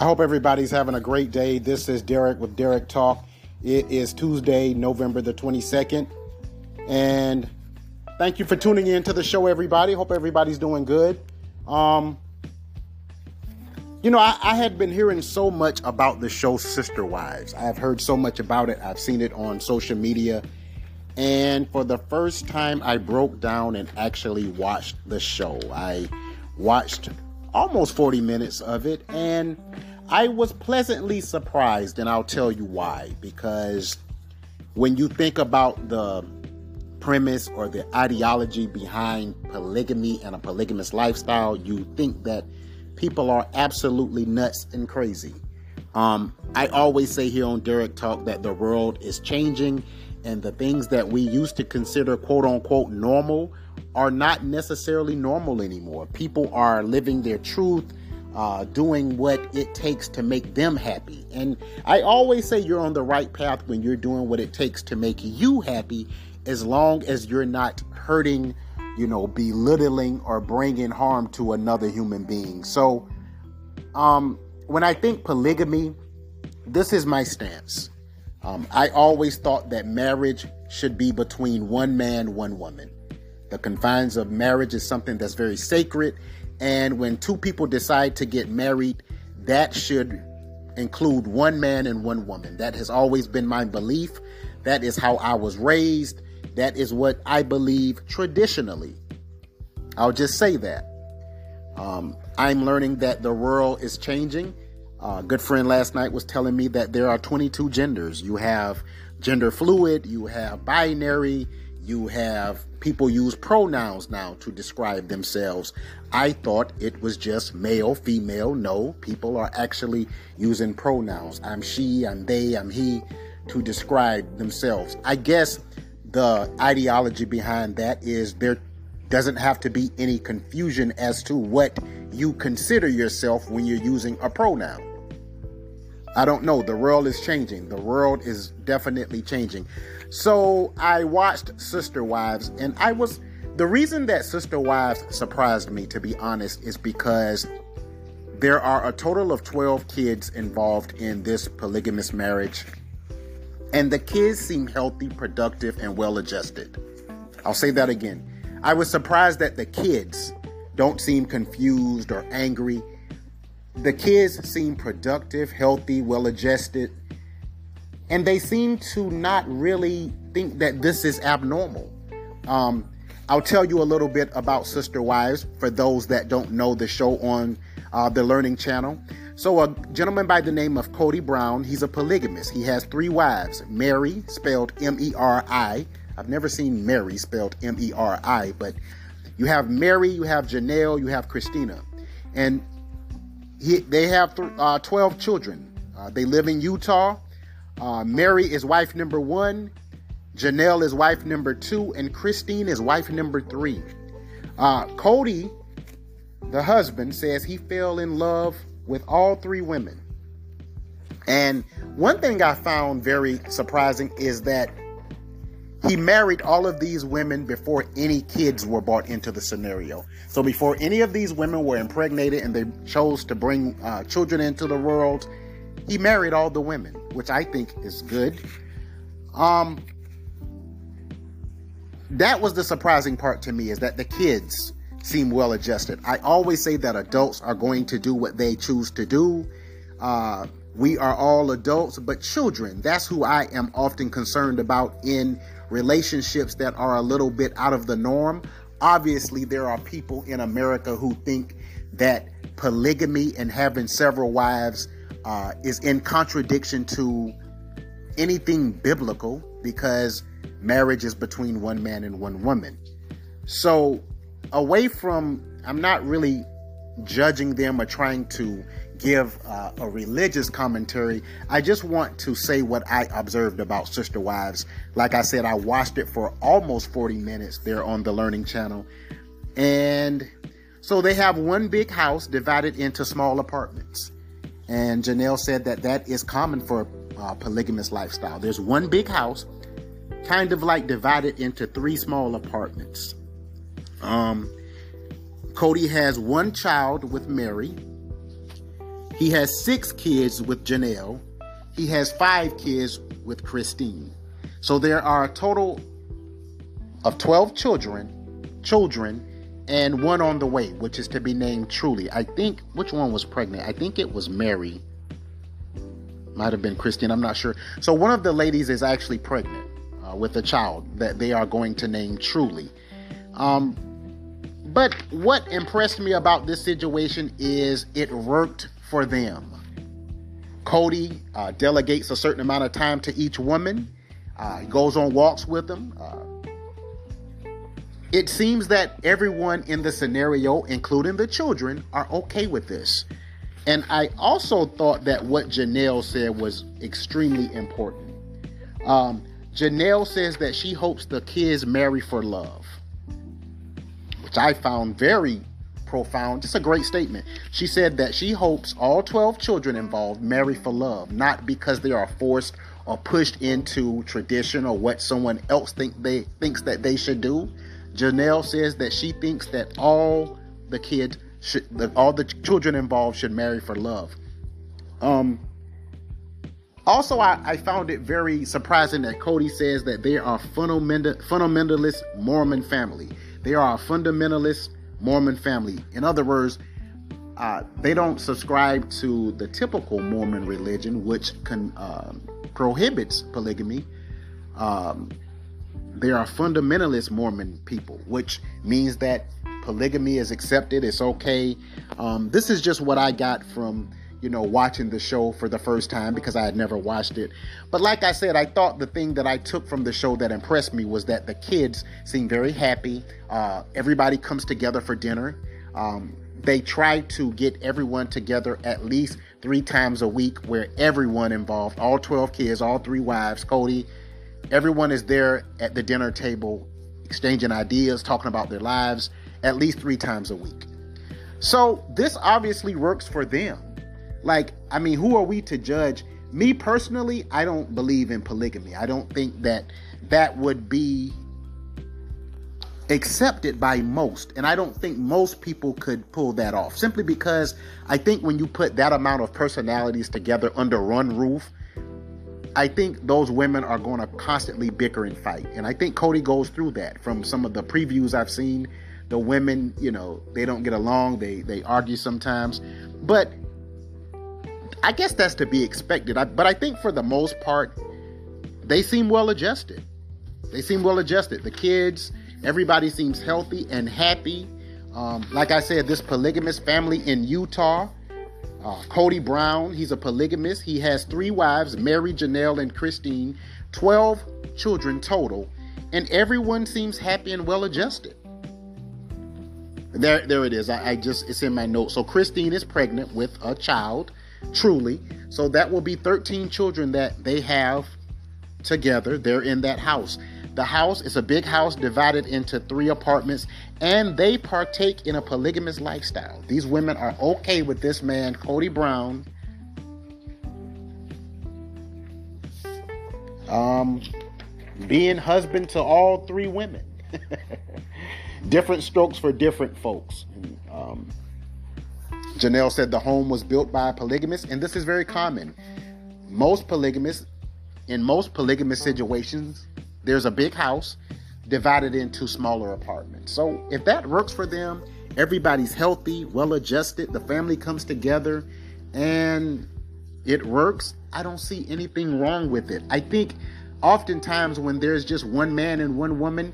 I hope everybody's having a great day. This is Derek with Derek Talk. It is Tuesday, November the 22nd. And thank you for tuning in to the show, everybody. Hope everybody's doing good. Um, you know, I, I, had been hearing so much about the show Sister Wives. I have heard so much about it. I've seen it on social media. And for the first time, I broke down and actually watched the show. I watched almost 40 minutes of it, and I was pleasantly surprised, and I'll tell you why. Because when you think about the premise or the ideology behind polygamy and a polygamous lifestyle, you think that people are absolutely nuts and crazy. Um, I always say here on Derek Talk that the world is changing and the things that we used to consider quote unquote normal are not necessarily normal anymore. People are living their truth, uh, doing what it takes to make them happy. And I always say you're on the right path when you're doing what it takes to make you happy, as long as you're not hurting, you know, belittling or bringing harm to another human being. So, um, when I think polygamy, this is my stance. Um, I always thought that marriage should be between one man, one woman. The confines of marriage is something that's very sacred. And when two people decide to get married, that should include one man and one woman. That has always been my belief. That is how I was raised. That is what I believe traditionally. I'll just say that. Um, I'm learning that the world is changing. Uh, good friend last night was telling me that there are 22 genders. You have gender fluid, you have binary, you have people use pronouns now to describe themselves. I thought it was just male, female. No, people are actually using pronouns. I'm she, I'm they, I'm he to describe themselves. I guess the ideology behind that is there doesn't have to be any confusion as to what you consider yourself when you're using a pronoun. I don't know. The world is changing. The world is definitely changing. So I watched Sister Wives, and I was. The reason that Sister Wives surprised me, to be honest, is because there are a total of 12 kids involved in this polygamous marriage. And the kids seem healthy, productive, and well adjusted. I'll say that again. I was surprised that the kids don't seem confused or angry the kids seem productive, healthy, well adjusted, and they seem to not really think that this is abnormal. Um, I'll tell you a little bit about Sister Wives for those that don't know the show on uh, the Learning Channel. So, a gentleman by the name of Cody Brown, he's a polygamist. He has three wives Meri, spelled M E R I. I've never seen Mary spelled M E R I, but you have Meri, you have Janelle, you have Christina. And he, they have th- uh, 12 children. Uh, they live in Utah. Uh, Meri is wife number one. Janelle is wife number two. And Christine is wife number three. Uh, Cody, the husband, says he fell in love with all three women. And one thing I found very surprising is that he married all of these women before any kids were brought into the scenario. So before any of these women were impregnated and they chose to bring uh, children into the world, he married all the women, which I think is good. Um, that was the surprising part to me is that the kids seem well adjusted. I always say that adults are going to do what they choose to do. Uh, we are all adults, but children, that's who I am often concerned about in relationships that are a little bit out of the norm. Obviously, there are people in America who think that polygamy and having several wives uh, is in contradiction to anything biblical because marriage is between one man and one woman. So, away from, I'm not really judging them or trying to give uh, a religious commentary. I just want to say what I observed about Sister Wives. Like I said, I watched it for almost 40 minutes there on the Learning Channel. And so they have one big house divided into small apartments. And Janelle said that that is common for uh, polygamous lifestyle. There's one big house, kind of like divided into three small apartments. Um, Cody has one child with Meri. He has six kids with Janelle. He has five kids with Christine. So there are a total of 12 children, children, and one on the way, which is to be named Truly. I think which one was pregnant? I think it was Meri. Might have been Christian. I'm not sure. So one of the ladies is actually pregnant uh, with a child that they are going to name Truly. Um, but what impressed me about this situation is it worked for them. Cody uh, delegates a certain amount of time to each woman. Uh, goes on walks with them. Uh, it seems that everyone in the scenario, including the children, are okay with this. And I also thought that what Janelle said was extremely important. Um, Janelle says that she hopes the kids marry for love, which I found very profound. Just a great statement. She said that she hopes all 12 children involved marry for love, not because they are forced or pushed into tradition or what someone else think they thinks that they should do. Janelle says that she thinks that all the kids should, that all the children involved should marry for love. Um, also, I, I, found it very surprising that Cody says that they are fundamental, fundamentalist Mormon family. They are a fundamentalist Mormon family. In other words, uh, they don't subscribe to the typical Mormon religion, which can, uh, prohibits polygamy. Um, they are fundamentalist Mormon people, which means that polygamy is accepted, it's okay. Um, this is just what I got from you know, watching the show for the first time because I had never watched it. But like I said, I thought the thing that I took from the show that impressed me was that the kids seem very happy. Uh, everybody comes together for dinner. Um, they try to get everyone together at least three times a week where everyone involved, all 12 kids, all three wives, Cody, everyone is there at the dinner table exchanging ideas, talking about their lives at least three times a week. So this obviously works for them. Like, I mean, who are we to judge? Me personally, I don't believe in polygamy. I don't think that that would be accepted by most. And I don't think most people could pull that off simply because I think when you put that amount of personalities together under one roof, I think those women are going to constantly bicker and fight. And I think Cody goes through that from some of the previews I've seen. The women, you know, they don't get along, they they argue sometimes. But I guess that's to be expected. I, but I think for the most part, they seem well adjusted. They seem well adjusted. The kids, everybody seems healthy and happy. Um, like I said, this polygamous family in Utah, uh, Cody Brown, he's a polygamist. He has three wives, Meri, Janelle, and Christine, 12 children total, and everyone seems happy and well adjusted. There, there it is. I, I just, it's in my notes. So Christine is pregnant with a child truly. So that will be 13 children that they have together. They're in that house. The house is a big house divided into three apartments, and they partake in a polygamous lifestyle. These women are okay with this man, Cody Brown. Um, being husband to all three women. different strokes for different folks. Um, Janelle said the home was built by a polygamist, and this is very common. Most polygamists, in most polygamous situations, there's a big house divided into smaller apartments. So if that works for them, everybody's healthy, well adjusted, the family comes together, and it works, I don't see anything wrong with it. I think oftentimes when there's just one man and one woman,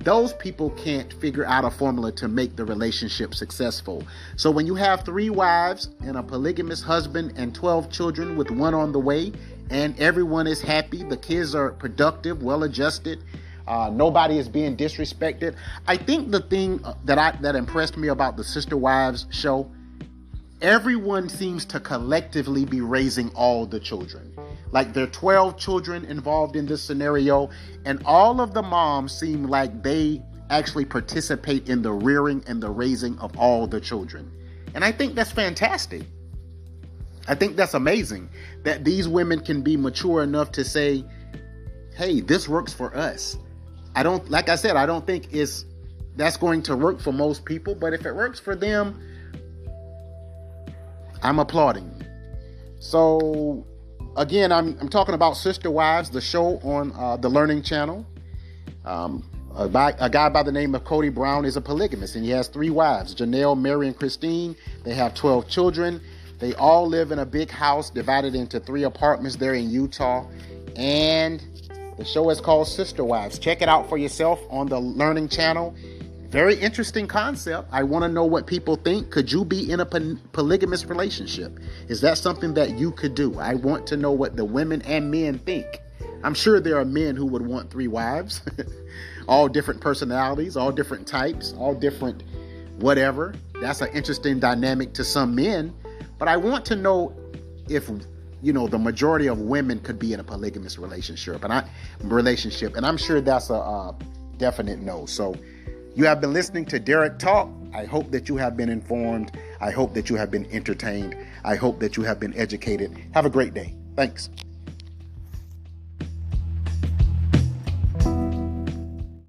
those people can't figure out a formula to make the relationship successful. So when you have three wives and a polygamous husband and 12 children with one on the way, and everyone is happy, the kids are productive, well adjusted, uh, nobody is being disrespected. I think the thing that I that impressed me about the Sister Wives show, everyone seems to collectively be raising all the children. Like there are 12 children involved in this scenario, and all of the moms seem like they actually participate in the rearing and the raising of all the children. And I think that's fantastic. I think that's amazing that these women can be mature enough to say, hey, this works for us. I don't, like I said, I don't think it's that's going to work for most people, but if it works for them, I'm applauding So, again, I'm, I'm talking about Sister Wives, the show on uh, the Learning Channel. Um, a, by, a, guy by the name of Cody Brown is a polygamist, and he has three wives Janelle, Meri, and Christine. They have 12 children. They all live in a big house divided into three apartments there in Utah. And the show is called Sister Wives. Check it out for yourself on the Learning Channel. Very interesting concept. I want to know what people think. Could you be in a polygamous relationship? Is that something that you could do? I want to know what the women and men think. I'm sure there are men who would want three wives, all different personalities, all different types, all different whatever. That's an interesting dynamic to some men. But I want to know if you know the majority of women could be in a polygamous relationship, and I relationship, and I'm sure that's a, a definite no. So you have been listening to Derek Talk. I hope that you have been informed. I hope that you have been entertained. I hope that you have been educated. Have a great day. Thanks.